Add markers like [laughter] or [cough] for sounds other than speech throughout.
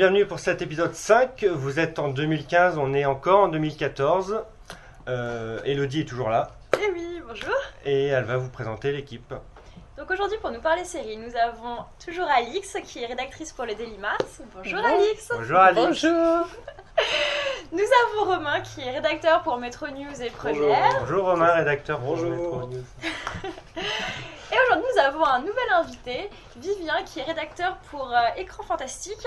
Bienvenue pour cet épisode 5. Vous êtes en 2015, on est encore en 2014. Euh, Elodie est toujours là Eh oui, bonjour. et elle va vous présenter l'équipe. Donc aujourd'hui, pour nous parler série, nous avons toujours Alix, qui est rédactrice pour le Daily Mars. Bonjour. Alix. Bonjour Alice. Bonjour. [laughs] Nous avons Romain, qui est rédacteur pour Metro News et Première. Bonjour Romain, rédacteur pour Bonjour. Metro News. [laughs] Nous avons un nouvel invité, Vivien, qui est rédacteur pour euh, Écran Fantastique.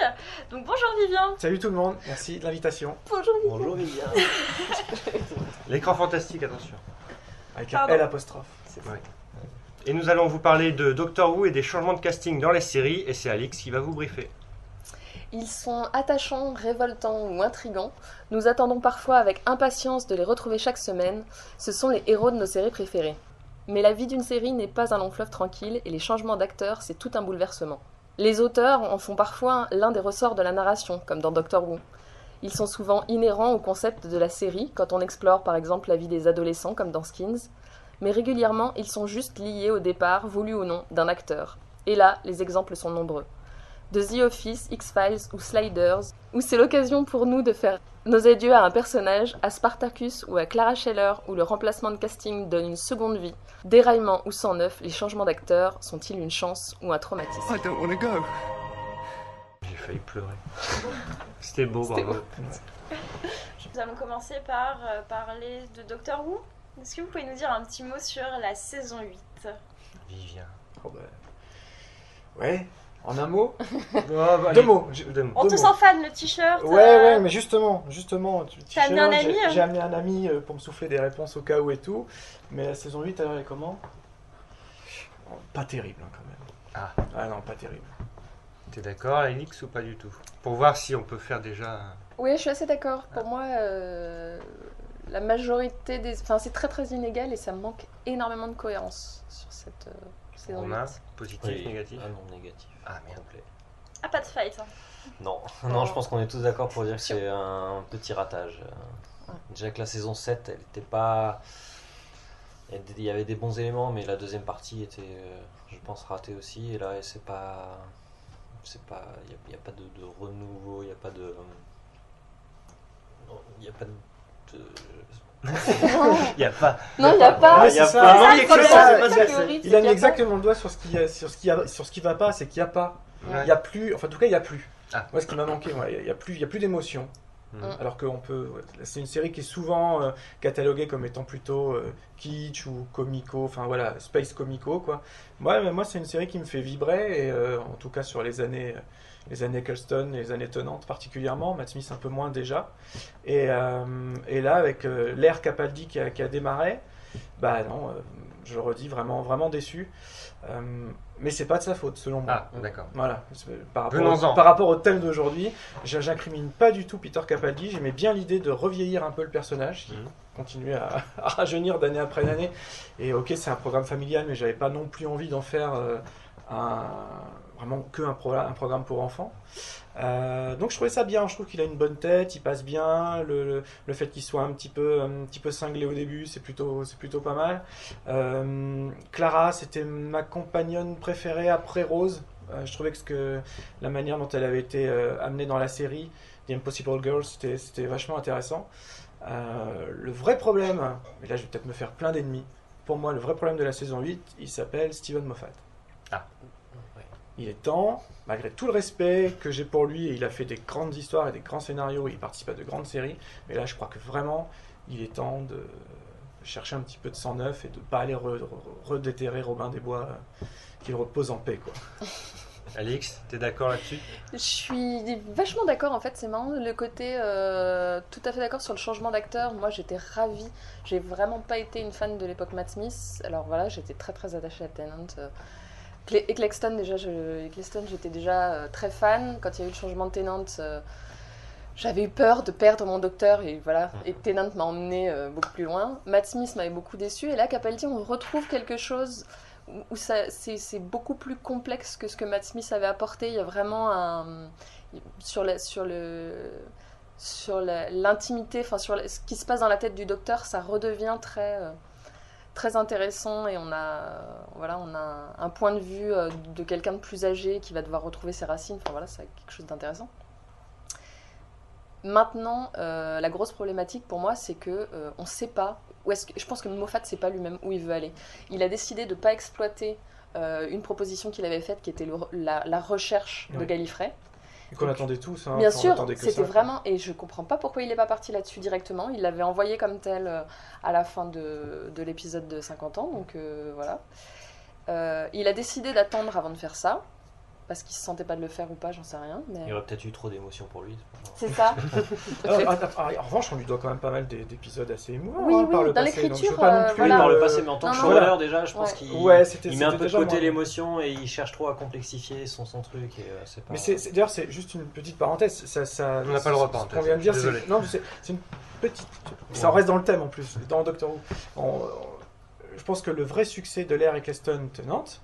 Donc bonjour Vivien. Salut tout le monde, merci de l'invitation. Bonjour Vivien. Bonjour Vivien. [laughs] L'écran fantastique, attention. Avec un Pardon. L apostrophe. Ouais. Et nous allons vous parler de Doctor Who et des changements de casting dans les séries. Et c'est Alix qui va vous briefer. Ils sont attachants, révoltants ou intrigants. Nous attendons parfois avec impatience de les retrouver chaque semaine. Ce sont les héros de nos séries préférées. Mais la vie d'une série n'est pas un long fleuve tranquille et les changements d'acteurs, c'est tout un bouleversement. Les auteurs en font parfois l'un des ressorts de la narration, comme dans Doctor Who. Ils sont souvent inhérents au concept de la série, quand on explore par exemple la vie des adolescents, comme dans Skins, mais régulièrement ils sont juste liés au départ, voulu ou non, d'un acteur. Et là, les exemples sont nombreux. De The Office, X-Files ou Sliders, où c'est l'occasion pour nous de faire nos adieux à un personnage, à Spartacus ou à Clara Scheller, où le remplacement de casting donne une seconde vie. Déraillement ou sans neuf, les changements d'acteurs sont-ils une chance ou un traumatisme? I don't want to go. J'ai failli pleurer. [laughs] C'était beau, bravo. Nous allons commencer par euh, parler de Doctor Who. Est-ce que vous pouvez nous dire un petit mot sur la saison 8 Vivien. Oh, bah. Ouais, en un mot Oh, [laughs] bah, Deux mots. J'ai- Deux mots. On Deux te mots. sent fan le t-shirt Ouais, euh, ouais, mais justement, justement. tu- T'as amené un j'ai- ami, hein J'ai amené un ami euh, pour me souffler des réponses au cas où et tout. Mais la saison 8, alors, elle est comment? Pas terrible hein, quand même. Ah. Ah non, pas terrible. T'es d'accord, Alix, ou pas du tout? Pour voir si on peut faire déjà. un- Oui, je suis assez d'accord. Pour moi, euh, la majorité des... Enfin, c'est très très inégal et ça manque énormément de cohérence sur cette euh, saison Romain, 8. positif, Oui. négatif Ah non, négatif. Ah merde. Complet. Ah, pas de fight. hein. Non, [laughs] Non. non, je pense qu'on est tous d'accord pour dire que c'est un petit ratage. Euh, Ouais. Déjà que la saison 7, elle était pas. Il y a des- il y avait des bons éléments, mais la deuxième partie était, euh, je pense, ratée aussi. Et là, c'est pas. C'est pas. Il n'y a, il y a pas de, de renouveau, il n'y a pas de. euh, non, Il n'y a pas de. [laughs] Il n'y a pas. Non, il n'y a pas. Il y a mis exactement le doigt sur ce qui, sur ce qui, a- sur ce qui va pas, c'est qu'il n'y a pas. Il y a plus, enfin en tout cas il y a plus. Ah. Moi ce qui m'a manqué, il y a plus, il y a plus d'émotion. Mhm. Alors qu'on peut, ouais, c'est une série qui est souvent euh, cataloguée comme étant plutôt euh, kitsch ou comico, enfin voilà, space comico quoi. Moi, mais moi c'est une série qui me fait vibrer et euh, en tout cas sur les années, les années Eccleston, les années tenantes particulièrement, Matt Smith un peu moins déjà. Et, euh, et là avec euh, l'ère Capaldi qui a, qui a démarré, bah non, euh, je le redis vraiment, vraiment déçu. Euh, mais c'est pas de sa faute selon moi. Ah, d'accord. Voilà, par rapport, par rapport au thème d'aujourd'hui, j'incrimine pas du tout Peter Capaldi, j'aimais bien l'idée de revieillir un peu le personnage, qui continuait à, [laughs] à rajeunir d'année après année. Et ok, c'est un programme familial, mais j'avais pas non plus envie d'en faire euh, un, vraiment que un, pro- un programme pour enfants. Euh, donc je trouvais ça bien, je trouve qu'il a une bonne tête, il passe bien, le, le, fait qu'il soit un petit peu, un petit peu cinglé au début, c'est plutôt, plutôt pas mal. Euh, Clara, c'était ma compagnonne préférée après Rose. Euh, je trouvais que, la manière dont elle avait été amenée dans la série, The Impossible Girls, c'était, vachement intéressant. Le vrai problème, et là je vais peut-être me faire plein d'ennemis, pour moi le vrai problème de la saison 8, il s'appelle Steven Moffat. Il est temps, malgré tout le respect que j'ai pour lui, et il a fait des grandes histoires et des grands scénarios, il participe à de grandes séries, mais là je crois que vraiment il est temps de chercher un petit peu de sang neuf et de pas aller re- re- redéterrer Robin des Bois, euh, qu'il repose en paix. Quoi. [laughs] Alix, t'es d'accord là-dessus? Je suis vachement d'accord en fait, c'est marrant le côté euh, tout à fait d'accord sur le changement d'acteur. Moi j'étais ravie, j'ai vraiment pas été une fan de l'époque Matt Smith. Alors voilà, j'étais très très attachée à Tennant. Euh, Eccleston déjà, je, Eccleston j'étais déjà euh, très fan. Quand il y a eu le changement de Tennant, euh, j'avais eu peur de perdre mon docteur et voilà. Et Tennant m'a emmené euh, beaucoup plus loin. Matt Smith m'avait beaucoup déçu et là Capaldi on retrouve quelque chose où- c'est beaucoup plus complexe que ce que Matt Smith avait apporté. Il y a vraiment un sur la, sur le sur l'intimité, enfin sur la- ce qui se passe dans la tête du docteur, ça redevient très euh, très intéressant et on a euh, voilà on a un, point de vue euh, de quelqu'un de plus âgé qui va devoir retrouver ses racines. Enfin voilà, c'est quelque chose d'intéressant. Maintenant, euh, la grosse problématique pour moi, c'est que euh, on sait pas où est-ce que je pense que Moffat sait pas lui-même où il veut aller. Il a décidé de pas exploiter euh, une proposition qu'il avait faite, qui était le- la, la recherche de. Gallifrey. Et qu'on attendait tous. Hein, Bien sûr, c'était vraiment et je comprends pas pourquoi il n'est pas parti là-dessus directement. Il l'avait envoyé comme tel euh, à la fin de, de l'épisode de 50 ans, donc euh, voilà. Euh, il a décidé d'attendre avant de faire ça. Parce qu'il se sentait pas de le faire ou pas, j'en sais rien. Mais... Il y aurait peut-être eu trop d'émotions pour lui. C'est ça. [laughs] [laughs] Ah, en revanche, on lui doit quand même pas mal d'é- d'épisodes assez émouvants. Oui, hein, par oui, le dans passé, donc je veux l'écriture, pas non euh, plus, Oui, voilà. par le passé, mais en tant que Non, non. showrunner, déjà, je pense Ouais. qu'il Ouais, c'était il met un peu de côté l'émotion et il cherche trop à complexifier son, son truc. Et, euh, c'est pas... Mais c'est d'ailleurs, c'est juste une petite parenthèse. Ça, ça, On n'a pas le droit de Ce parenthèse, qu'on vient de dire, c'est non, c'est une petite. Ça reste dans le thème en plus, dans Doctor Who. Je pense que le vrai succès de l'ère Eccleston tenante,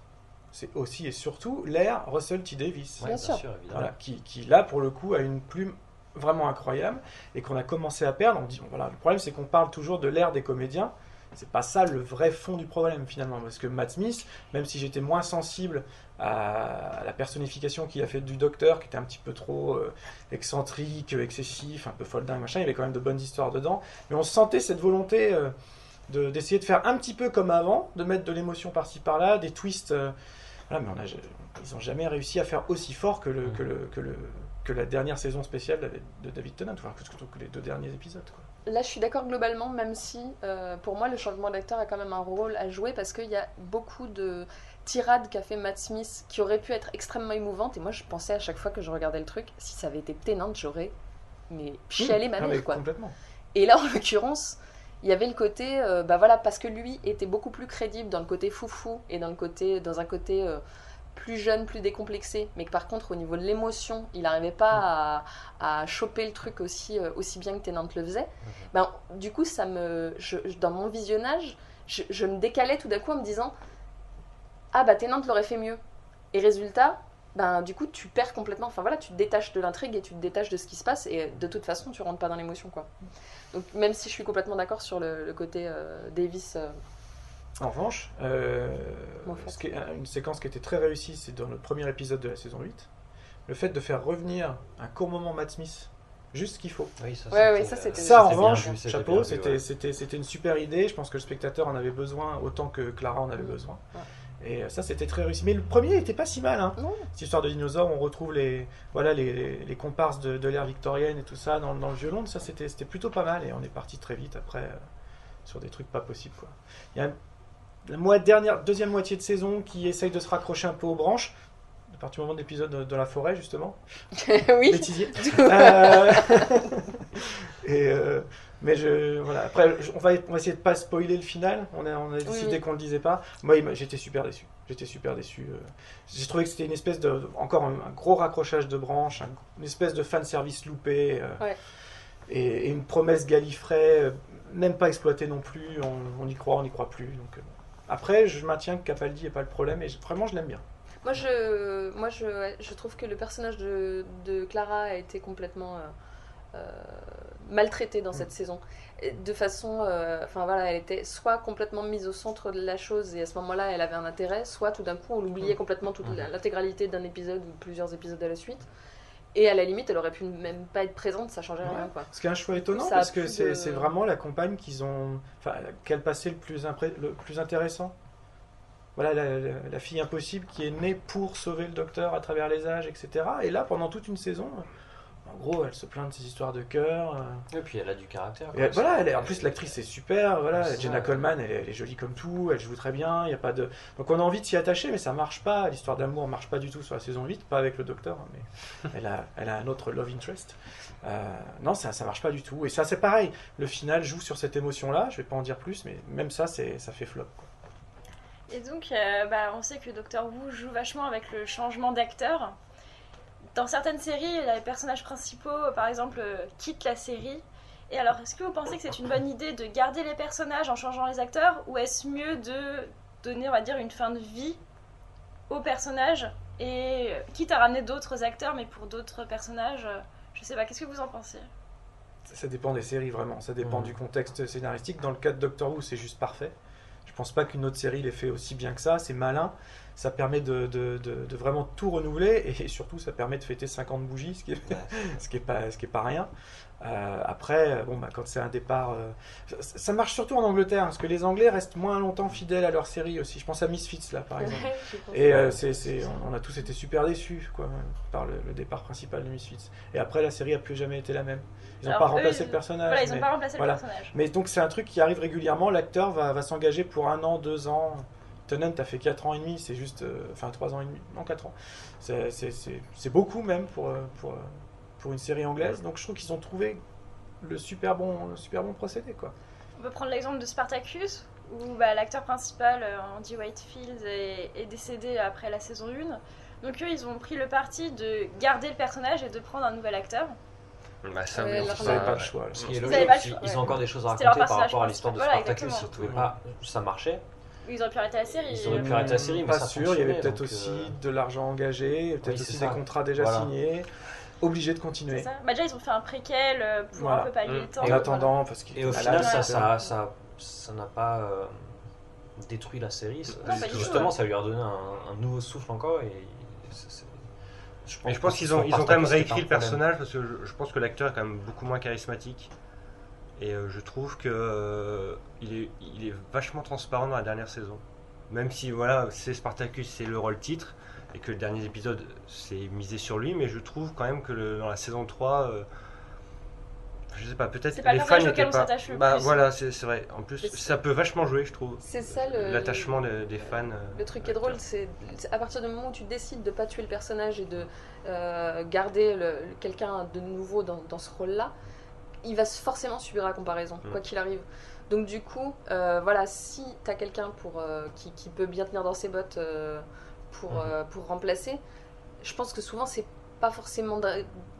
c'est aussi et surtout l'ère Russell T Davis. Ouais, Bien bien, sûr. sûr, évidemment. Voilà, qui, qui là pour le coup a une plume vraiment incroyable et qu'on a commencé à perdre. On dit, bon, voilà, le problème c'est qu'on parle toujours de l'ère des comédiens. C'est pas ça le vrai fond du problème finalement, parce que Matt Smith, même si j'étais moins sensible à la personnification qu'il a fait du Docteur, qui était un petit peu trop euh, excentrique, excessif, un peu folding, machin, il y avait quand même de bonnes histoires dedans, mais on sentait cette volonté euh, d'essayer de, faire un petit peu comme avant, de mettre de l'émotion par-ci par-là, des twists. euh, voilà, mais on a, ils n'ont jamais réussi à faire aussi fort que, le, que, le, que, le, que la dernière saison spéciale de- David Tennant, enfin, que, que les deux derniers épisodes. Quoi. Là, je suis d'accord globalement, même si euh, pour moi, le changement d'acteur a quand même un rôle à jouer parce qu'il y a beaucoup de tirades qu'a fait Matt Smith qui auraient pu être extrêmement émouvantes. Et moi, je pensais à chaque fois que je regardais le truc, si ça avait été Tennant, j'aurais mais chialé ma Ah, mère, quoi. Complètement. Et là, en l'occurrence, il y avait le côté, euh, bah voilà, parce que lui était beaucoup plus crédible dans le côté foufou et dans le côté, dans un côté euh, plus jeune, plus décomplexé, mais que par contre, au niveau de l'émotion, il n'arrivait pas à, à choper le truc aussi, euh, aussi bien que Tennant le faisait. Ben, du coup, ça me, je- dans mon visionnage, je, je me décalais tout d'un coup en me disant, ah bah Tennant l'aurait fait mieux. Et résultat, ben du coup, tu perds complètement. Enfin voilà, tu te détaches de l'intrigue et tu te détaches de ce qui se passe, et de toute façon, tu rentres pas dans l'émotion, quoi. Donc même si je suis complètement d'accord sur le, le côté euh, Davis, euh, En revanche, euh, Moffat. ce qui est- une séquence qui était très réussie, c'est dans le premier épisode de la saison 8, le fait de faire revenir un court moment Matt Smith, juste ce qu'il faut. Oui, ça, Ouais, ouais, c'était, ça, c'était- Ça, en revanche, chapeau, c'était ouais. c'était- c'était une super idée. Je pense que le spectateur en avait besoin autant que Clara en avait besoin. Ouais. Et euh, ça, c'était très réussi. Mais le premier était pas si mal. Hein. Non. Cette histoire de dinosaures, on retrouve les, voilà, les, les- les comparses de, de l'ère victorienne et tout ça dans, dans le violon. Ça, c'était plutôt pas mal. Et on est parti très vite après euh, sur des trucs pas possibles. Quoi. Il y a la dernière, deuxième moitié de saison qui essaye de se raccrocher un peu aux branches. À partir du moment de l'épisode de, de la forêt, justement. [laughs] oui. Euh, [laughs] et euh, mais je voilà. Après je- on va on va essayer de pas spoiler le final. On a on a décidé oui. qu'on le disait pas. Moi j'étais super déçu. J'étais super déçu euh. j'ai trouvé que c'était une espèce de encore un, un gros raccrochage de branches un- une espèce de fan service loupé euh, Ouais. et, et une promesse Gallifrey euh, même pas exploitée non plus. On, on y croit on n'y croit plus. Donc après je maintiens que Capaldi est pas le problème et vraiment je l'aime bien Moi, je, moi je, je trouve que le personnage de, de Clara a été complètement euh, euh, maltraité dans cette saison. De façon. euh, Enfin voilà, elle était soit complètement mise au centre de la chose et à ce moment-là elle avait un intérêt, soit tout d'un coup on l'oubliait complètement toute l'intégralité d'un épisode ou plusieurs épisodes à la suite. Et à la limite, elle aurait pu même pas être présente, ça changeait rien quoi. Ce qui est un choix étonnant Ça parce que c'est de- vraiment la compagne qu'ils ont, enfin, quel passé le plus, impré- le plus intéressant. Voilà la, la- la fille impossible qui est née pour sauver le docteur à travers les âges, etc. Et là, pendant toute une saison, en gros, elle se plaint de ses histoires de cœur. euh, Et puis elle a du caractère. elle- voilà, elle en plus l'actrice est super. Voilà, Jenna ça. Coleman, elle est, elle est jolie comme tout, elle joue très bien. Il y a pas de, donc on a envie de s'y attacher, mais ça marche pas. L'histoire d'amour marche pas du tout sur la saison 8, pas avec le docteur, hein, mais [laughs] elle a, elle a un autre love interest. Euh, non, ça, ça marche pas du tout. Et ça, c'est pareil. Le final joue sur cette émotion-là. Je vais pas en dire plus, mais même ça, c'est, ça fait flop. quoi. Et donc, euh, bah, on sait que Doctor Who joue vachement avec le changement d'acteur. Dans certaines séries, les personnages principaux, par exemple, euh, quittent la série. Et alors, est-ce que vous pensez que c'est une bonne idée de garder les personnages en changeant les acteurs Ou est-ce mieux de donner, on va dire, une fin de vie aux personnages Et euh, quitte à ramener d'autres acteurs, mais pour d'autres personnages, je sais pas, qu'est-ce que vous en pensez? Ça, ça dépend des séries, vraiment. Ça dépend Mhm. du contexte scénaristique. Dans le cas de Doctor Who, c'est juste parfait. Je pense pas qu'une autre série l'ait fait aussi bien que ça. C'est malin. Ça permet de, de- de- de vraiment tout renouveler. Et surtout, ça permet de fêter 50 bougies, ce qui est, Ouais. [laughs] ce qui est, pas, ce qui est pas rien. Euh, après, bon, bah, quand c'est un départ, euh, ça, ça marche surtout en Angleterre, parce que les Anglais restent moins longtemps fidèles à leur série aussi. Je pense à Misfits là, par exemple. Et euh, c'est, c'est- on a tous été super déçus quoi, par le, le départ principal de Misfits. Et après, la série a plus jamais été la même. Ils n'ont pas remplacé le personnage. Voilà, ils n'ont mais- pas remplacé voilà. le personnage. mais donc c'est un truc qui arrive régulièrement, l'acteur va, va s'engager pour un an, deux ans. Tennant a fait 4 ans et demi, c'est juste... euh, enfin 3 ans et demi, non 4 ans. C'est, beaucoup même pour, euh, pour, euh, pour une série anglaise. Donc je trouve qu'ils ont trouvé le super bon, le super bon procédé. quoi. On peut prendre l'exemple de Spartacus, où bah, l'acteur principal, Andy Whitefield, est, est décédé après la saison 1. Donc eux, ils ont pris le parti de garder le personnage et de prendre un nouvel acteur. Bah, ça, Ouais, oui, Ils n'avaient pas, le choix. là. Ce qui est Ils ont encore des choses à raconter par rapport à l'histoire de. Spartacus. Pouvaient exactement. pas, ça marchait. Ils auraient pu arrêter la série. Ils auraient pu arrêter la série, mais pas ça sûr, il y avait peut-être aussi euh, de l'argent engagé, peut-être Oui, aussi des contrats déjà Voilà. signés, obligés de continuer. Ça. Bah, déjà, ils ont fait un préquel euh, pour Voilà. un peu pallier Mm. le temps. En attendant, parce qu'il Et au final, ça, etc. ça, ça, ça n'a pas euh, détruit la série. Non, justement, ouais. ça lui a redonné un, un nouveau souffle encore. Et je pense qu'ils ont, ils ont quand même réécrit le personnage parce que je, je pense que l'acteur est quand même beaucoup moins charismatique. Et euh, je trouve que euh, il, est, il est vachement transparent dans la dernière saison. Même si voilà, c'est Spartacus, c'est le rôle titre, et que le dernier épisode c'est misé sur lui, mais je trouve quand même que le- dans la saison 3, euh, je sais pas, peut-être le les fans n'étaient pas. le Bah plus. voilà, c'est vrai. En plus, ça peut vachement jouer, je trouve. C'est ça. L'attachement des, des fans. Le truc qui est drôle, c'est à partir du moment où tu décides de pas tuer le personnage et de euh, garder quelqu'un de nouveau dans, dans ce rôle-là, il va forcément subir la comparaison, Mm. quoi qu'il arrive. Donc du coup, euh, voilà, si t'as quelqu'un pour euh, qui, qui peut bien tenir dans ses bottes euh, pour, Mhm. euh, pour remplacer, je pense que souvent c'est pas forcément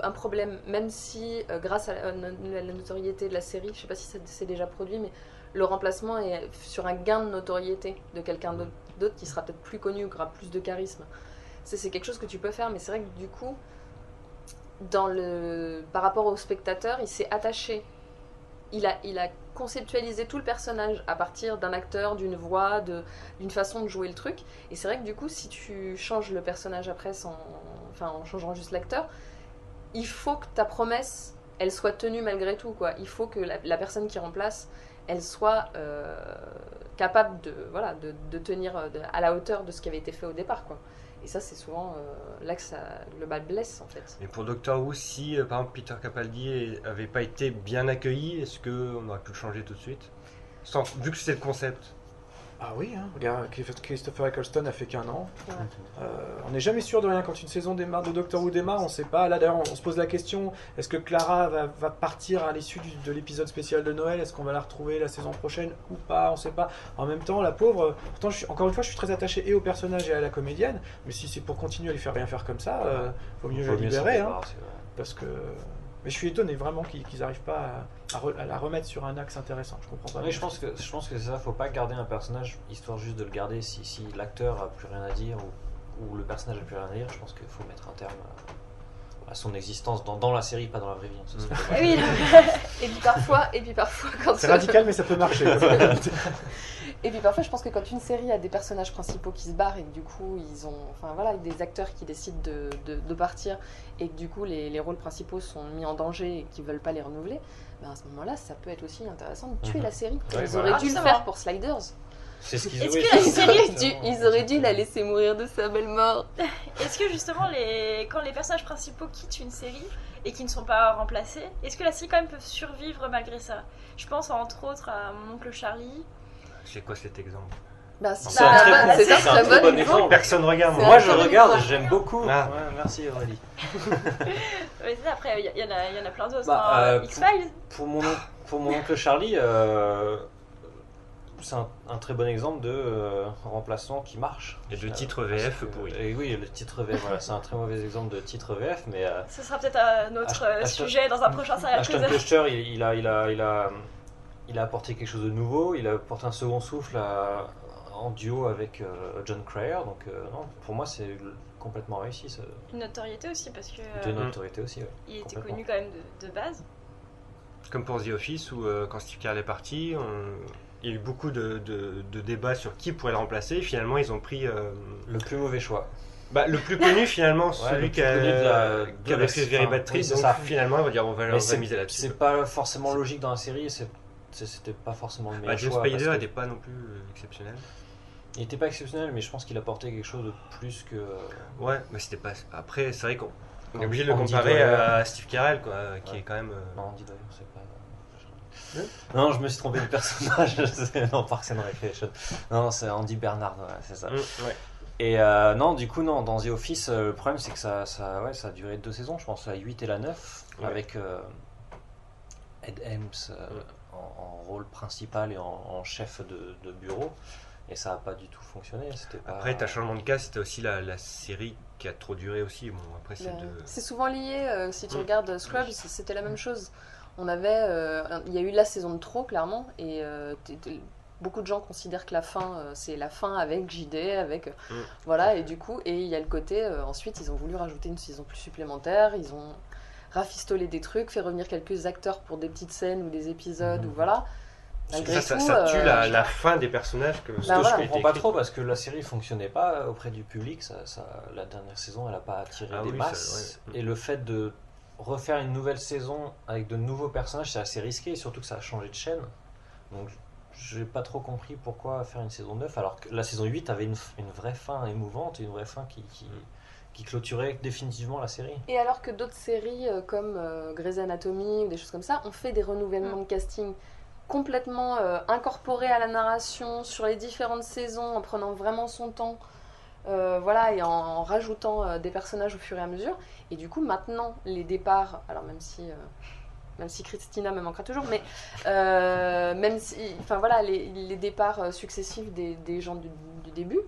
un problème, même si grâce à la, notoriété de la série, je sais pas si ça s'est déjà produit, mais le remplacement est sur un gain de notoriété de quelqu'un d'autre d'autre qui sera peut-être plus connu qui aura plus de charisme. C'est c'est quelque chose que tu peux faire, mais c'est vrai que du coup, par rapport au spectateur, il s'est attaché. Il a, il a conceptualisé tout le personnage à partir d'un acteur, d'une voix, d'une façon de jouer le truc. Et c'est vrai que du coup, si tu changes le personnage après, sans, en changeant juste l'acteur, il faut que ta promesse, elle soit tenue malgré tout. Il faut que la, personne qui remplace, elle soit euh, capable de, voilà, de, tenir à la hauteur de ce qui avait été fait au départ. Et ça, c'est souvent euh, là que ça, le bal blesse, en fait. Et pour Doctor Who, si euh, par exemple Peter Capaldi avait pas été bien accueilli, est-ce qu'on aurait pu le changer tout de suite? Sans, Vu que c'est le concept. Ah oui, hein, regarde, Christopher Eccleston a fait qu'un an. Ouais. Euh, on n'est jamais sûr de rien quand une saison démarre, de Doctor Who démarre, on sait pas. Là d'ailleurs, on, on se pose la question est-ce que Clara va, va partir à l'issue de l'épisode spécial de Noël? Est-ce qu'on va la retrouver la saison prochaine ou pas? On sait pas. En même temps, la pauvre, pourtant, je suis, encore une fois, je suis très attaché et au personnage et à la comédienne, mais si c'est pour continuer à lui faire rien faire comme ça, euh, vaut mieux Vaut la mieux libérer. Hein, parce que. Mais je suis étonné vraiment qu'ils n'arrivent pas à, la remettre sur un axe intéressant. Je comprends pas. Oui, je pense que je pense c'est ça. Faut pas garder un personnage histoire juste de le garder. Si, l'acteur a plus rien à dire ou, ou le personnage a plus rien à dire, je pense qu'il faut mettre un terme à, à son existence dans, dans la série, pas dans la vraie vie. Ce serait Ah oui, [laughs] Et puis parfois, et puis parfois quand C'est radical, mais ça peut marcher. [laughs] Et puis parfois, je pense que quand une série a des personnages principaux qui se barrent et que du coup, ils ont, enfin voilà, des acteurs qui décident de, de- de partir et que du coup, les, les rôles principaux sont mis en danger et qu'ils veulent pas les renouveler, ben à ce moment-là, ça peut être aussi intéressant de tuer Mhm. la série. Ouais, ils voilà. auraient dû le Justement. faire pour Sliders. C'est ce qu'ils Est-ce oui, que la c'est- série- Ils auraient dû, ils auraient dû la laisser mourir de sa belle mort. Est-ce que justement, les... quand les personnages principaux quittent une série et qui ne sont pas remplacés, est-ce que la série quand même peut survivre malgré ça? Je pense entre autres à mon oncle Charlie. C'est quoi cet exemple? Bah, C'est bah, un très bah, bon- c'est c'est un un très très bon bon exemple. Personne regarde. C'est moi. Je regarde, j'aime beaucoup. Ah. Ouais, merci Aurélie. [laughs] Ouais, c'est ça, après, il y, y en a- il y en a plein d'autres. Bah, hein. euh, X-Files Pour mon, pour mon oncle Charlie, euh, c'est un, un très bon exemple de euh, remplaçant qui marche. Et de Euh, titre VF que- pourri. Et oui, le titre VF, voilà, c'est un très mauvais exemple de titre VF, mais euh, Ce sera peut-être un autre Ashton- euh, sujet dans un prochain serial Ashton. Kutcher, il, il a, il, a, il, a, il a apporté quelque chose de nouveau, il a apporté un second souffle à- en duo avec euh, John Cryer, donc euh, non, pour moi c'est complètement réussi, ça, Une notoriété aussi, parce que de euh, notoriété aussi. ouais. il était connu quand même de, de base. Comme pour The Office, où euh, quand Steve Carell est parti, on- il y a eu beaucoup de, de- de débats sur qui pourrait le remplacer. Finalement, ils ont pris. euh, Le plus mauvais choix. Bah, le plus connu finalement, le celui qui, a- de avait la- fait Bad oui, donc ça. finalement on va dire on va, c'est miser là-dessus. c'est pas forcément logique dans la série, et c'était pas forcément le Bah, meilleur James choix. Que n'était pas non plus euh, exceptionnel. Il était pas exceptionnel, mais je pense qu'il apportait quelque chose de plus que. Ouais, mais c'était pas. Après, c'est vrai qu'on on est obligé de le comparer à Steve Carell, quoi, qui Ouais. est quand même. euh, Non, Andy Dwyer, c'est pas. Non, je me suis trompé de personnage. [laughs] c'est- non, Parks and Recreation. Non, c'est Andy Bernard, ouais, c'est ça. mm, ouais. Et euh, non, du coup, non, dans The Office, euh, le problème c'est que ça, ça, ouais, ça a duré deux saisons, je pense, la 8 et la 9, Ouais. avec euh, Ed Helms euh, Ouais. en, en rôle principal et en, en chef de, de bureau. Et ça n'a pas du tout fonctionné. Pas... Après, t'as changement de cas, c'était aussi la, la série qui a trop duré aussi. Bon, après, c'est de. C'est souvent lié, euh, si tu Mm. regardes Scrubs, c'était la même chose. On avait, euh, il y a eu la saison de trop, clairement, et euh, beaucoup de gens considèrent que la fin, euh, c'est la fin avec JD, avec... euh, Mm. Voilà, et du coup, et il y a le côté, euh, ensuite, ils ont voulu rajouter une saison plus supplémentaire, ils ont rafistolé des trucs, fait revenir quelques acteurs pour des petites scènes ou des épisodes, ou voilà. Malgré Ça, ça, tout, ça tue euh, la, la fin des personnages que. Ce Bah que voilà. je comprends pas trop parce que la série fonctionnait pas auprès du public. Ça, ça- la dernière saison, elle a pas attiré Ah des oui, masses. ça, ouais. Et le fait de refaire une nouvelle saison avec de nouveaux personnages, c'est assez risqué. Surtout que ça a changé de chaîne. Donc, j'ai pas trop compris pourquoi faire une saison 9 alors que la saison 8 avait une, une vraie fin émouvante et une vraie fin qui, qui, qui clôturait définitivement la série. Et alors que d'autres séries euh, comme euh, Grey's Anatomy ou des choses comme ça ont fait des renouvellements de casting complètement euh, incorporés à la narration sur les différentes saisons en prenant vraiment son temps. Euh, voilà, et en, rajoutant euh, des personnages au fur et à mesure. Et du coup, maintenant, les départs, alors même si, euh, même si Christina me manquera toujours, mais même si, enfin voilà, les, départs successifs des, gens du début,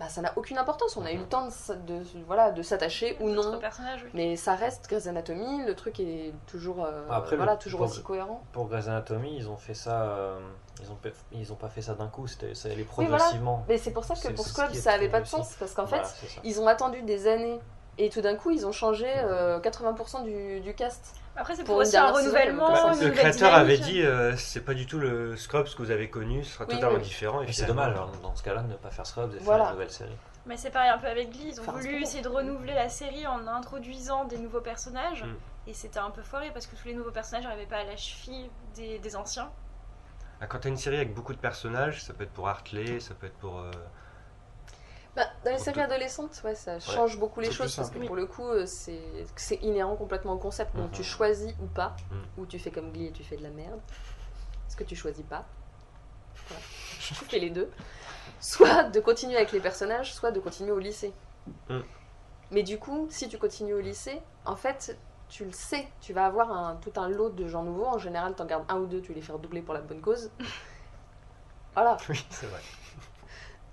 bah, ça n'a aucune importance. On a eu le temps de, s- de, voilà, de s'attacher ou non personnages, oui. mais ça reste Grey's Anatomy, le truc est toujours, euh, Après, voilà, le- toujours pour- aussi cohérent. Pour Grey's Anatomy, ils ont fait ça. euh, ils ont pas- ils ont pas fait ça d'un coup. C'était ça allait Oui, voilà. progressivement. Mais c'est pour ça que pour est ça avait pas de sens, parce qu'en Voilà, fait, ils ont attendu des années, et tout d'un coup, ils ont changé euh, 80% du, du cast. Après, c'est pour pour aussi un renouvellement, Bah, une le créateur avait dit euh, c'est pas du tout le Scrubs que vous avez connu, ce sera Oui, totalement oui. différent. Et Et c'est dommage hein, dans ce cas-là de ne pas faire Scrubs et Voilà. faire une nouvelle série. Mais c'est pareil un peu avec Glee, ils ont Enfin, voulu essayer de renouveler la série en introduisant des nouveaux personnages. Mm. Et c'était un peu foiré parce que tous les nouveaux personnages n'arrivaient pas à la cheville des, des anciens. Ah, Quand t'as une série avec beaucoup de personnages, ça peut être pour Hartley, ça peut être pour. euh, Bah, dans les séries adolescentes, ouais, ça change beaucoup les choses, parce que pour le coup, euh, c'est inhérent complètement au concept. Donc Mhm. tu choisis ou pas, Mhm. ou tu fais comme Glee et tu fais de la merde. Ce que tu choisis pas. Voilà. [laughs] Tu fais les deux. Soit de continuer avec les personnages, soit de continuer au lycée. Mhm. Mais du coup, si tu continues au lycée, en fait, tu le sais, tu vas avoir un, tout un lot de gens nouveaux. En général, t'en gardes un ou deux, tu les fais doubler pour la bonne cause. [laughs] Voilà. Oui, c'est vrai.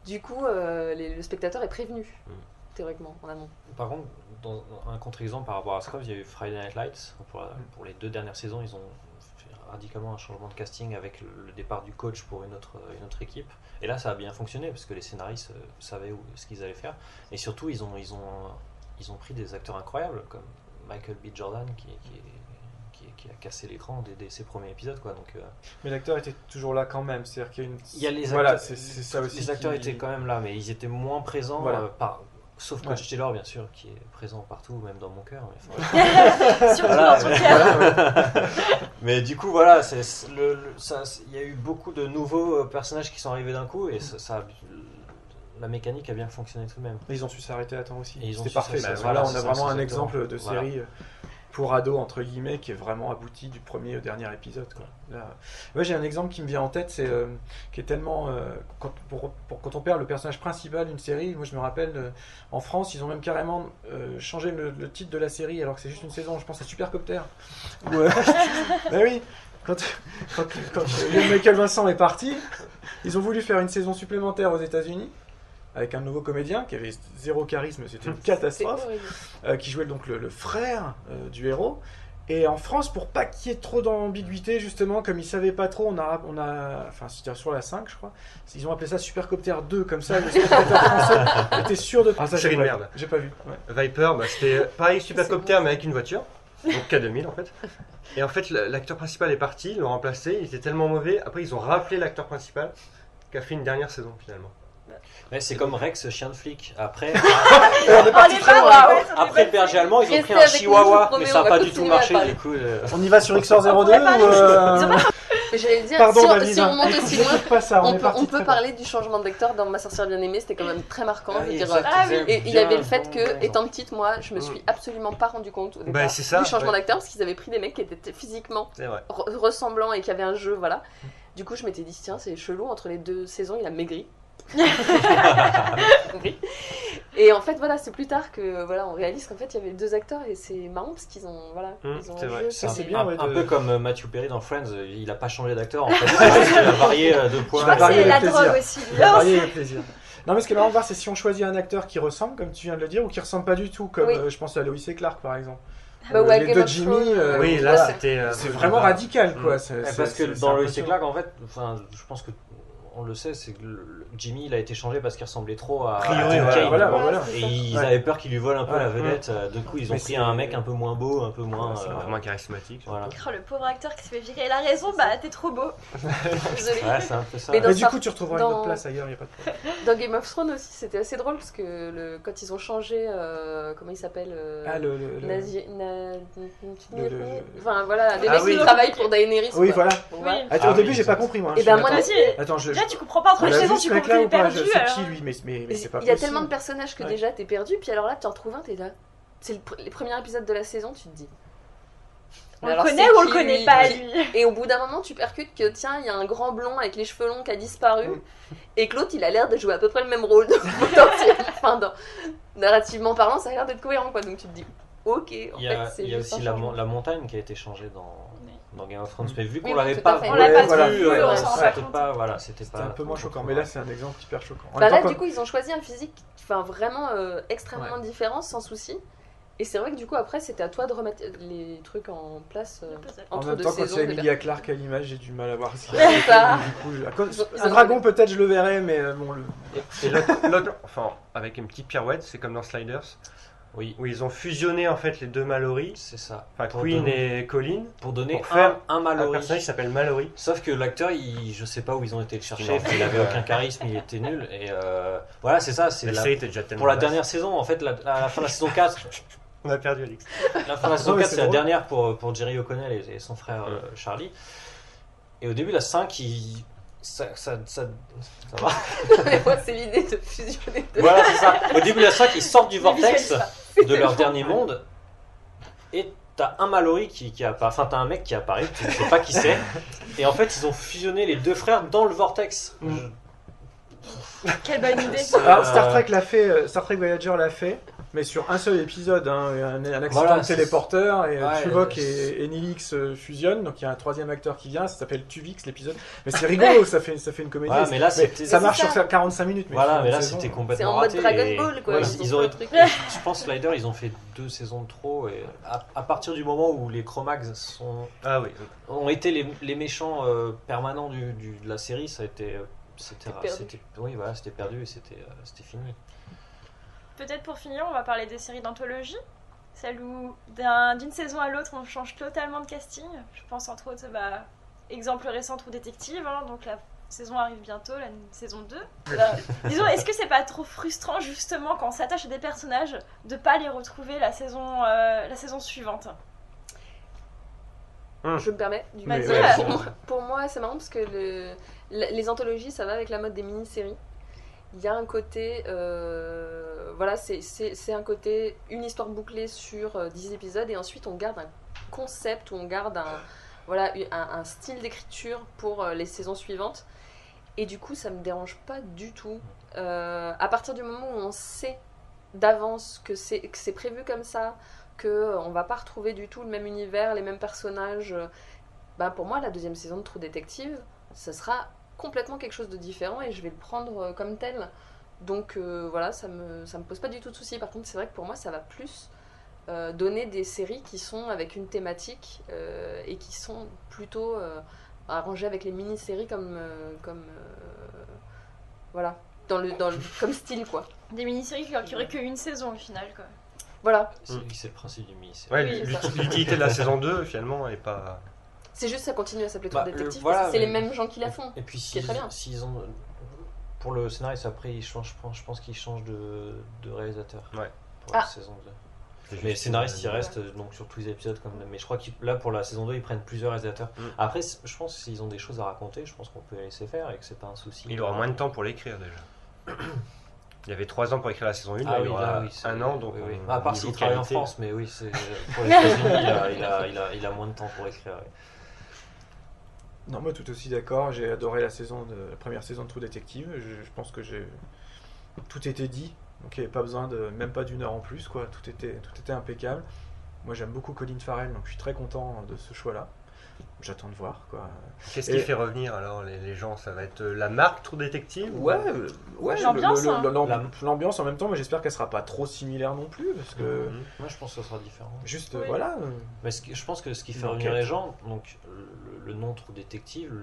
Du coup, euh, les- le spectateur est prévenu, Mm. théoriquement, en amont. Par contre, dans un contre-exemple par rapport à Scrubs, il y a eu Friday Night Lights. Pour, pour les deux dernières saisons, ils ont fait radicalement un changement de casting avec le, départ du coach pour une autre, une autre équipe. Et là, ça a bien fonctionné parce que les scénaristes euh, savaient où, ce qu'ils allaient faire. Et surtout, ils ont, ils, ont, ils ont pris des acteurs incroyables comme Michael B. Jordan qui, qui, qui, qui a cassé l'écran dès, dès ses premiers épisodes. Quoi. Donc, euh, Mais l'acteur était toujours là quand même. C'est-à-dire qu'il y a une. il y a les Voilà, acteurs, c'est c'est ça aussi. les acteurs qui- étaient quand même là, mais ils étaient moins présents, Voilà. euh, par, sauf Coach Ouais. Taylor, bien sûr, qui est présent partout, même dans mon cœur. mais enfin, [laughs] Surtout Voilà, dans ton cas. Mais du coup, voilà, le, le- il y a eu beaucoup de nouveaux euh, personnages qui sont arrivés d'un coup et ça, la mécanique a bien fonctionné tout de même. Ils ont su s'arrêter à temps aussi. C'était parfait. voilà, on a vraiment un exemple de Voilà. série pour ados entre guillemets qui est vraiment abouti du premier au dernier épisode. Quoi. Là, ouais, j'ai un exemple qui me vient en tête, c'est euh, qui est tellement euh, quand, pour, pour- quand on perd le personnage principal d'une série. Moi, je me rappelle euh, en France, ils ont même carrément euh, changé le, le titre de la série alors que c'est juste une saison. Je pense à Supercopter. Euh, [laughs] bah oui. Quand, quand, Michael Vincent est parti, ils ont voulu faire une saison supplémentaire aux États-Unis avec un nouveau comédien qui avait zéro charisme, c'était une [laughs] catastrophe, euh, qui jouait donc le, le frère euh, du héros. Et en France, pour pas qu'il y ait trop d'ambiguïté, justement, comme ils savaient pas trop, on a, on a enfin, c'était sur la 5, je crois, ils ont appelé ça Supercopter 2, comme ça, le spectateur [laughs] français était sûr de. Ah, ça, C'est j'ai une merde. J'ai pas vu. ouais. Viper, bah, c'était pareil, Supercopter, mais avec une voiture. Donc K2000 en fait. Et en fait, la- l'acteur principal est parti, ils l'ont remplacé, il était tellement mauvais. Après, ils ont rappelé l'acteur principal qui a fait une dernière saison finalement. C'est comme Rex, chien de flic. Après, [laughs] on est parti très loin. après le berger allemand, ils ont pris un chihuahua, mais ça n'a pas du tout marché. Du coup, euh, On y va sur XOR02 ou euh, j'allais dire, Pardon, si, on, si on hein. Écoute, aussi loin, écoute pas ça, on, peut, on parler du changement d'acteur dans Ma sorcière bien aimée, c'était quand même très marquant. je veux oui, dire, ça, Ah oui. Et il y avait le fait bon que, étant petite, moi, je me Mm. suis absolument pas rendu compte au départ Bah, ça, du changement ouais. d'acteur parce qu'ils avaient pris des mecs qui étaient physiquement re- ressemblants et qui avaient un jeu, voilà. Du coup, je m'étais dit, tiens, c'est chelou, entre les deux saisons, il a maigri. [laughs] Compris. et en fait, voilà, c'est plus tard que voilà, on réalise qu'en fait, il y avait deux acteurs et c'est marrant parce qu'ils ont, voilà, Mm, ils ont c'est vrai. bien, un, ouais, un de- peu comme euh, Matthew Perry dans Friends, euh, il a pas changé d'acteur en [laughs] fait. Qu'il a varié euh, de que varier c'est le la plaisir. drogue aussi. lui. Ça varie avec plaisir. Non, mais ce qui est marrant de voir, c'est si on choisit un acteur qui ressemble, comme tu viens de le dire, ou qui ressemble pas du tout, comme Oui. euh, je pense à Lois et Clark par exemple. Bah, Euh, ou à les Game deux Jimmy, euh, Oui, là, c'était. euh, C'est vraiment bas. radical quoi. Mm. c'est- Ouais, parce que dans le impressionnant. Clark, en fait, enfin, je pense que on le sait, c'est que le- Jimmy il a été changé parce qu'il ressemblait trop à, A priori, à Tim voilà, Kaine. voilà, Voilà, voilà. c'est Et ils Ouais. avaient peur qu'il lui vole un peu Ouais. la vedette. euh, Du coup, ils ont Mais pris c'est- un mec un peu moins beau, un peu moins. C'est euh, vraiment charismatique. Voilà. Oh, le pauvre acteur qui se fait virer. Il a raison, bah t'es trop beau. [laughs] Désolée. Ouais, c'est un peu ça. Mais dans Mais du coup, tu retrouveras dans- une autre place ailleurs, y a pas de problème. [laughs] Dans Game of Thrones aussi, c'était assez drôle parce que le, quand ils ont changé, euh, comment il s'appelle euh, Ah, le. le- le- Nazi- na- Le- le- Enfin voilà, des Ah mecs oui. qui travaillent pour Daenerys. Oui, quoi. voilà. Bon, Ah au début, oui, j'ai pas compris moi. Et je ben, suis moi, d'accord. Vas-y, Attends, je. déjà tu comprends pas entre les saisons, tu comprends perdu. Je- C'est alors. qui lui Mais mais mais c'est pas Il y a tellement de personnages que Ouais. déjà t'es perdu, puis alors là tu en trouves un, t'es là. C'est le pr- les premiers épisodes de la saison, tu te dis. On le connaît ou on le connaît lui pas lui? Et au bout d'un moment, tu percutes que tiens, il y a un grand blond avec les cheveux longs qui a disparu, Mm. et que l'autre il a l'air de jouer à peu près le même rôle. [laughs] potentiel. enfin, dans- narrativement parlant, ça a l'air d'être cohérent quoi. Donc tu te dis, ok, en Il y fait, a, c'est il y a aussi la, montagne qui a été changée dans. Dans Game of Thrones. Mais vu qu'on oui, l'avait pas. On pas voilà. vu, Ouais, c'était pas, voilà, c'était pas. un peu moins choquant, mais là c'est un exemple hyper choquant. Bah là, du coup, ils ont choisi un physique enfin, vraiment euh, extrêmement différent, sans souci. Et c'est vrai que du coup, après, c'était à toi de remettre les trucs en place euh, En entre même deux temps, quand c'est Emilia Clarke à l'image, j'ai du mal à voir ce [laughs] qu'il y ça. a. Du coup, je- à cause- Ils ont- ils Un dragon, peut-être, je le verrai, mais euh, bon, le. Et l'autre- enfin, avec une petite pirouette, c'est comme dans Sliders, Oui, où ils ont fusionné en fait les deux Mallory, c'est ça. enfin Pour Queen donner- et Colin, Pour donner pour faire un, un un Mallory. personnage qui s'appelle Mallory. Sauf que l'acteur, il, je sais pas où ils ont été le chercher, il avait aucun charisme, il était nul. Et euh, voilà, c'est ça. C'est La la- déjà pour la dernière saison, en fait, la- à la fin de la saison 4, [laughs] On a perdu Alex. la fin de la saison [laughs] Non, mais 4 c'est la dernière pour, pour Jerry O'Connell et, et son frère euh, Charlie. Et au début, la 5, il, ça, ça, ça, ça va. [laughs] Mais moi, c'est l'idée de fusionner deux. Voilà, c'est ça. Au début, la 5, ils sortent du vortex de leur dernier monde. Et t'as un Mallory qui, qui apparaît. Enfin, t'as un mec qui apparaît, tu ne sais pas qui c'est. Et en fait, ils ont fusionné les deux frères dans le vortex. Mm. Quelle bonne idée. Euh, Star Trek l'a fait, euh, Star Trek Voyager l'a fait, mais sur un seul épisode, hein, un, un accident Voilà, de c'est- téléporteur, et euh, Ouais, Tuvok euh, et, et Nilix euh, fusionnent, donc il y a un troisième acteur qui vient, ça s'appelle Tuvix l'épisode. Mais c'est [laughs] rigolo, ça fait, ça fait une comédie. Mais là, Mais ça marche c'est sur ça. 45 minutes. Mais Voilà, mais là, c'était C'est complètement en mode raté. Dragon Ball, quoi. voilà, ils auraient truc. Je pense Slider, ils ont fait deux saisons de trop. Et à, à partir du moment où les Chromax sont, Ah oui. ont été les, les méchants euh, permanents du, du- de la série, ça a été. euh, C'était, perdu. oui, voilà, c'était perdu et c'était, euh, c'était fini. Peut-être pour finir, on va parler des séries d'anthologie. Celle où d'un- d'une saison à l'autre, on change totalement de casting. Je pense entre autres, bah, exemple récent, Trou Détective. hein, donc la saison arrive bientôt, la saison 2. Euh, [laughs] disons, est-ce que c'est pas trop frustrant justement quand on s'attache à des personnages de pas les retrouver la saison, euh, la saison suivante? Je me permets. Du coup. Ouais, euh, pour, moi, pour moi, c'est marrant parce que le- les anthologies, ça va avec la mode des mini-séries. Il y a un côté, euh, voilà, c'est- un côté, une histoire bouclée sur euh, 10 épisodes et ensuite on garde un concept ou on garde un, voilà, un, style d'écriture pour euh, les saisons suivantes. Et du coup, ça me dérange pas du tout. Euh, à partir du moment où on sait d'avance que c'est prévu comme ça, que euh, on va pas retrouver du tout le même univers, les mêmes personnages. euh, bah pour moi, la deuxième saison de True Detective, ce sera complètement quelque chose de différent et je vais le prendre euh, comme tel. Donc euh, voilà, ça me, ça me pose pas du tout de soucis. Par contre, c'est vrai que pour moi, ça va plus euh, donner des séries qui sont avec une thématique euh, et qui sont plutôt euh, arrangées avec les mini-séries comme, euh, comme euh, voilà, dans le, dans le, [laughs] comme style quoi. Des mini-séries qui qui auraient qu'une saison au final. Quoi. Voilà, C'est, le principe du mini. c'est- Ouais, Oui, l'ut- ça. l'utilité de la saison 2 finalement est pas. c'est juste ça continue à s'appeler Bah, voilà, parce que c'est mais- les mêmes gens qui la font. Et puis qui est s'ils, très bien. s'ils ont, pour le scénariste, après, il change, je pense, qu'il change de, de réalisateur. Ouais. Pour la Ah. saison 2. C'est Mais le scénariste, il euh, reste euh, donc sur tous les épisodes. Comme... Mais je crois que là, pour la saison 2, ils prennent plusieurs réalisateurs. Mm. Après, je pense que s'ils ont des choses à raconter, je pense qu'on peut les laisser faire et que c'est pas un souci. Il aura moins de temps pour l'écrire déjà. [coughs] Il y avait 3 ans pour écrire la saison 1, Ah là, oui, il aura là, oui, un an, donc oui, oui. on- à part s'il travaille en France, mais oui, c'est pour [laughs] les États-Unis, il a moins de temps pour écrire. Non, moi tout aussi d'accord. J'ai adoré la saison première saison de True Detective. Je, je pense que j'ai tout était dit, donc il n'y avait pas besoin de même pas d'une heure en plus quoi. Tout était tout était impeccable. Moi j'aime beaucoup Colin Farrell, donc je suis très content de ce choix-là. J'attends de voir quoi. Qu'est-ce qui Et- fait revenir alors les, les gens? Ça va être euh, la marque True Detective ou- Ouais, euh, ouais. L'ambiance, hein. L'ambiance en même temps, mais j'espère qu'elle sera pas trop similaire non plus, parce que Mhm. Moi, je pense que ce sera différent. juste Oui. voilà. Mais ce qui- je pense que ce qui fait revenir les gens, donc le, le nom True Détective,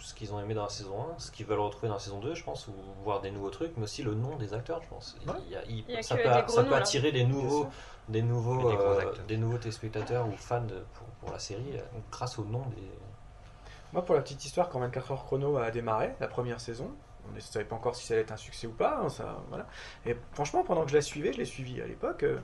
ce qu'ils ont aimé dans la saison 1, ce qu'ils veulent retrouver dans la saison 2, je pense, ou voir des nouveaux trucs, mais aussi le nom des acteurs, je pense. Ouais. Il y a- il- Il y a ça, peut, des gros ça noms, peut là. attirer des nouveaux, des nouveaux, euh, des nouveaux téléspectateurs ou fans de- pour, pour la série, euh, grâce au nom des. Moi, pour la petite histoire, quand 24 heures chrono a démarré, la première saison, on ne savait pas encore si ça allait être un succès ou pas. hein, ça, voilà. Et franchement, pendant que je la suivais, je l'ai suivie à l'époque, euh,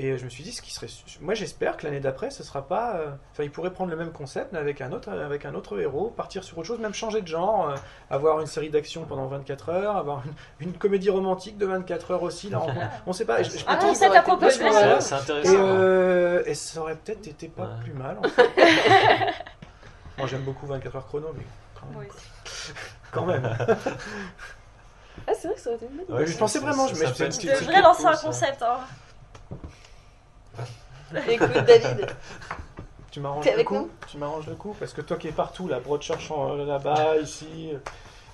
et je me suis dit, ce qui serait, moi, j'espère que l'année d'après, ce sera pas, euh, enfin, il pourrait prendre le même concept, mais avec un autre, avec un autre héros, partir sur autre chose, même changer de genre, euh, avoir une série d'action pendant 24 heures, avoir une, une comédie romantique de 24 heures aussi. Là, on, on sait pas. je- je Ah, concept à proposer. C'est Et, intéressant. euh, et ça aurait peut-être été pas Ouais. plus mal. En fait. [laughs] Moi, j'aime beaucoup 24 heures chrono, mais quand même. Oui. Quand même. [laughs] Ah, c'est vrai que ça aurait été une bonne idée. Ouais, je pensais vraiment, je me- c'est devrais lancer un concept. Hein. [laughs] Écoute, David, Tu m'arranges le avec coup nous? Tu m'arranges le coup Parce que toi qui es partout, là, Broadchurch là-bas, ici,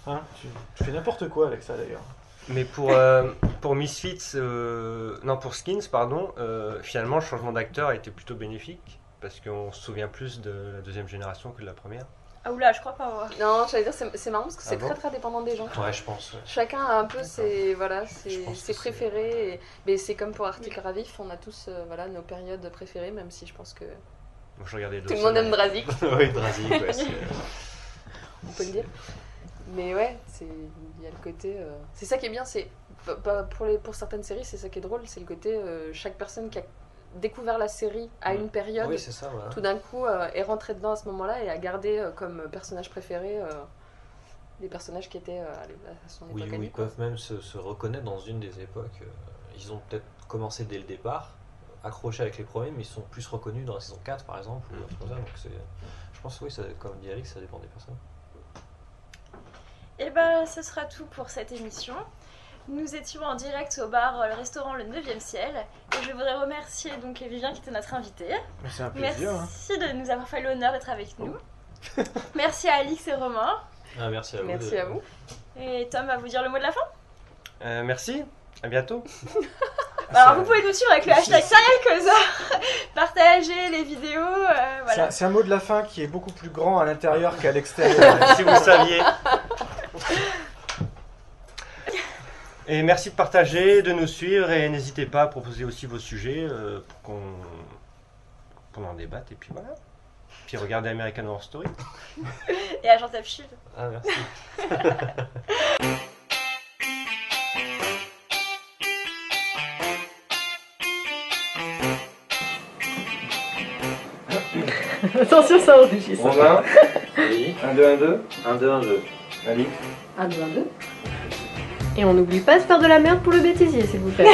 hein, tu, tu fais n'importe quoi avec ça d'ailleurs. Mais pour, euh, pour Misfits, euh, non pour Skins, pardon, euh, finalement le changement d'acteur a été plutôt bénéfique parce qu'on se souvient plus de la deuxième génération que de la première. Ah oula, je crois pas. ouais. non, j'allais dire, c'est c'est marrant parce que c'est Ah bon très très dépendant des gens. Ouais, je pense. ouais. Chacun a un peu ses, voilà, ses, préférés. et- Mais c'est comme pour Article Ravif, on a tous euh, voilà, nos périodes préférées, même si je pense que Moi, je regardais tout le monde aime Drazik, [laughs] oui, Drazik, ouais, c'est- on peut le dire. Mais ouais, c'est il y a le côté. euh, C'est ça qui est bien, c'est pour, les, pour certaines séries, c'est ça qui est drôle, c'est le côté euh, chaque personne qui a découvert la série à Mm. une période, Oui, c'est ça, voilà. tout d'un coup euh, est rentré dedans à ce moment-là et a gardé euh, comme personnage préféré euh, les personnages qui étaient euh, à son Oui, époque à ou lui, ils quoi. peuvent même se, se reconnaître dans une des époques. Ils ont peut-être commencé dès le départ, accrochés avec les premiers, mais ils sont plus reconnus dans la saison 4 par exemple, ou. Donc je pense oui, ça, comme dit Alex, ça dépend des personnes. Et ben, ce sera tout pour cette émission. Nous étions en direct au bar, euh, le restaurant Le 9e Ciel. Et je voudrais remercier donc Vivien qui était notre invité. C'est un plaisir. hein. Merci de nous avoir fait l'honneur d'être avec nous. [laughs] Merci à Alix et Romain. Ah, merci à vous. Merci de- à vous. Et Tom va vous dire le mot de la fin. Euh, merci, à bientôt. [laughs] Alors Ça- vous pouvez nous suivre avec le hashtag Serial Causa. [laughs] Partagez les vidéos. euh, C'est voilà. un- C'est un mot de la fin qui est beaucoup plus grand à l'intérieur qu'à l'extérieur. si vous saviez. Et merci de partager, de nous suivre et n'hésitez pas à proposer aussi vos sujets euh, pour qu'on qu'on en débatte et puis voilà. Puis regardez American Horror Story. Et Agent F Shield. Ah, merci. [laughs] Attention, ça enregistre. Romain, [laughs] Oui. 1, 2, 1, 2. 1, 2, 1, 2. Alix. 1, 2, 1, 2. Et on n'oublie pas de faire de la merde pour le bêtisier, s'il vous plaît. [laughs]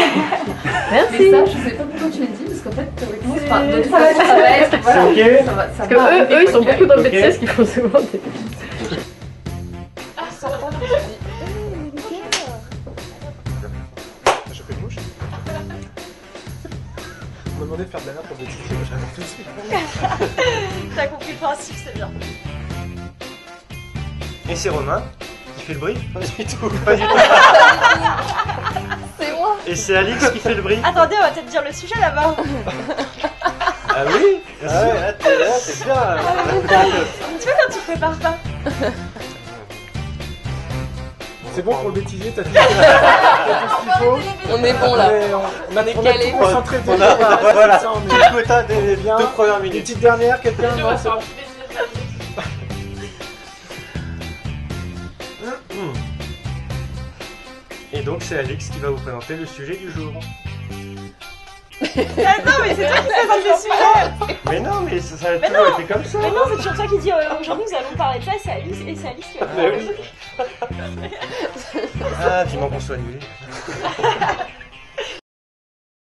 Merci. Mais ça, je sais pas pourquoi tu l'as dit, parce qu'en fait, théoriquement, C'est- enfin, de toute ça va façon, ça va être. Voilà, C'est ok ça va, ça Parce que va eux, ils sont beaucoup dans le Ok. bêtisier, parce qu'ils font souvent des. Ah, ça va, eh. On m'a demandé de faire de la merde pour moi j'avais tout de suite. T'as compris le principe, c'est bien. Et c'est Romain fait le brief Pas du tout. Pas du tout. [laughs] C'est moi. Et c'est Alix qui fait le brief Attendez, on va peut-être dire le sujet là-bas. Ah oui? Ah ouais, là, t'es, là, t'es bien. là. Tu vois quand tu prépares pas C'est bon pour le bêtisier, t'as tout t'as [laughs] tout ce qu'il faut. On est bon là. Ouais, on, on a, on a calé. tout concentré On déjà, a- voilà, voilà. ça, on est- Petit quota des on est bien. deux premières Une minutes. petite dernière, quelqu'un Non, c'est Et donc c'est Alix qui va vous présenter le sujet du jour. Ah non, mais c'est toi qui présente le sujet Mais non, mais ça, ça a Mais toujours non. été comme ça. Mais non, c'est toujours toi qui dis euh, aujourd'hui nous allons parler de ça, c'est Alice et c'est Alice qui va parler. Ah, dis-moi qu'on soit annulé.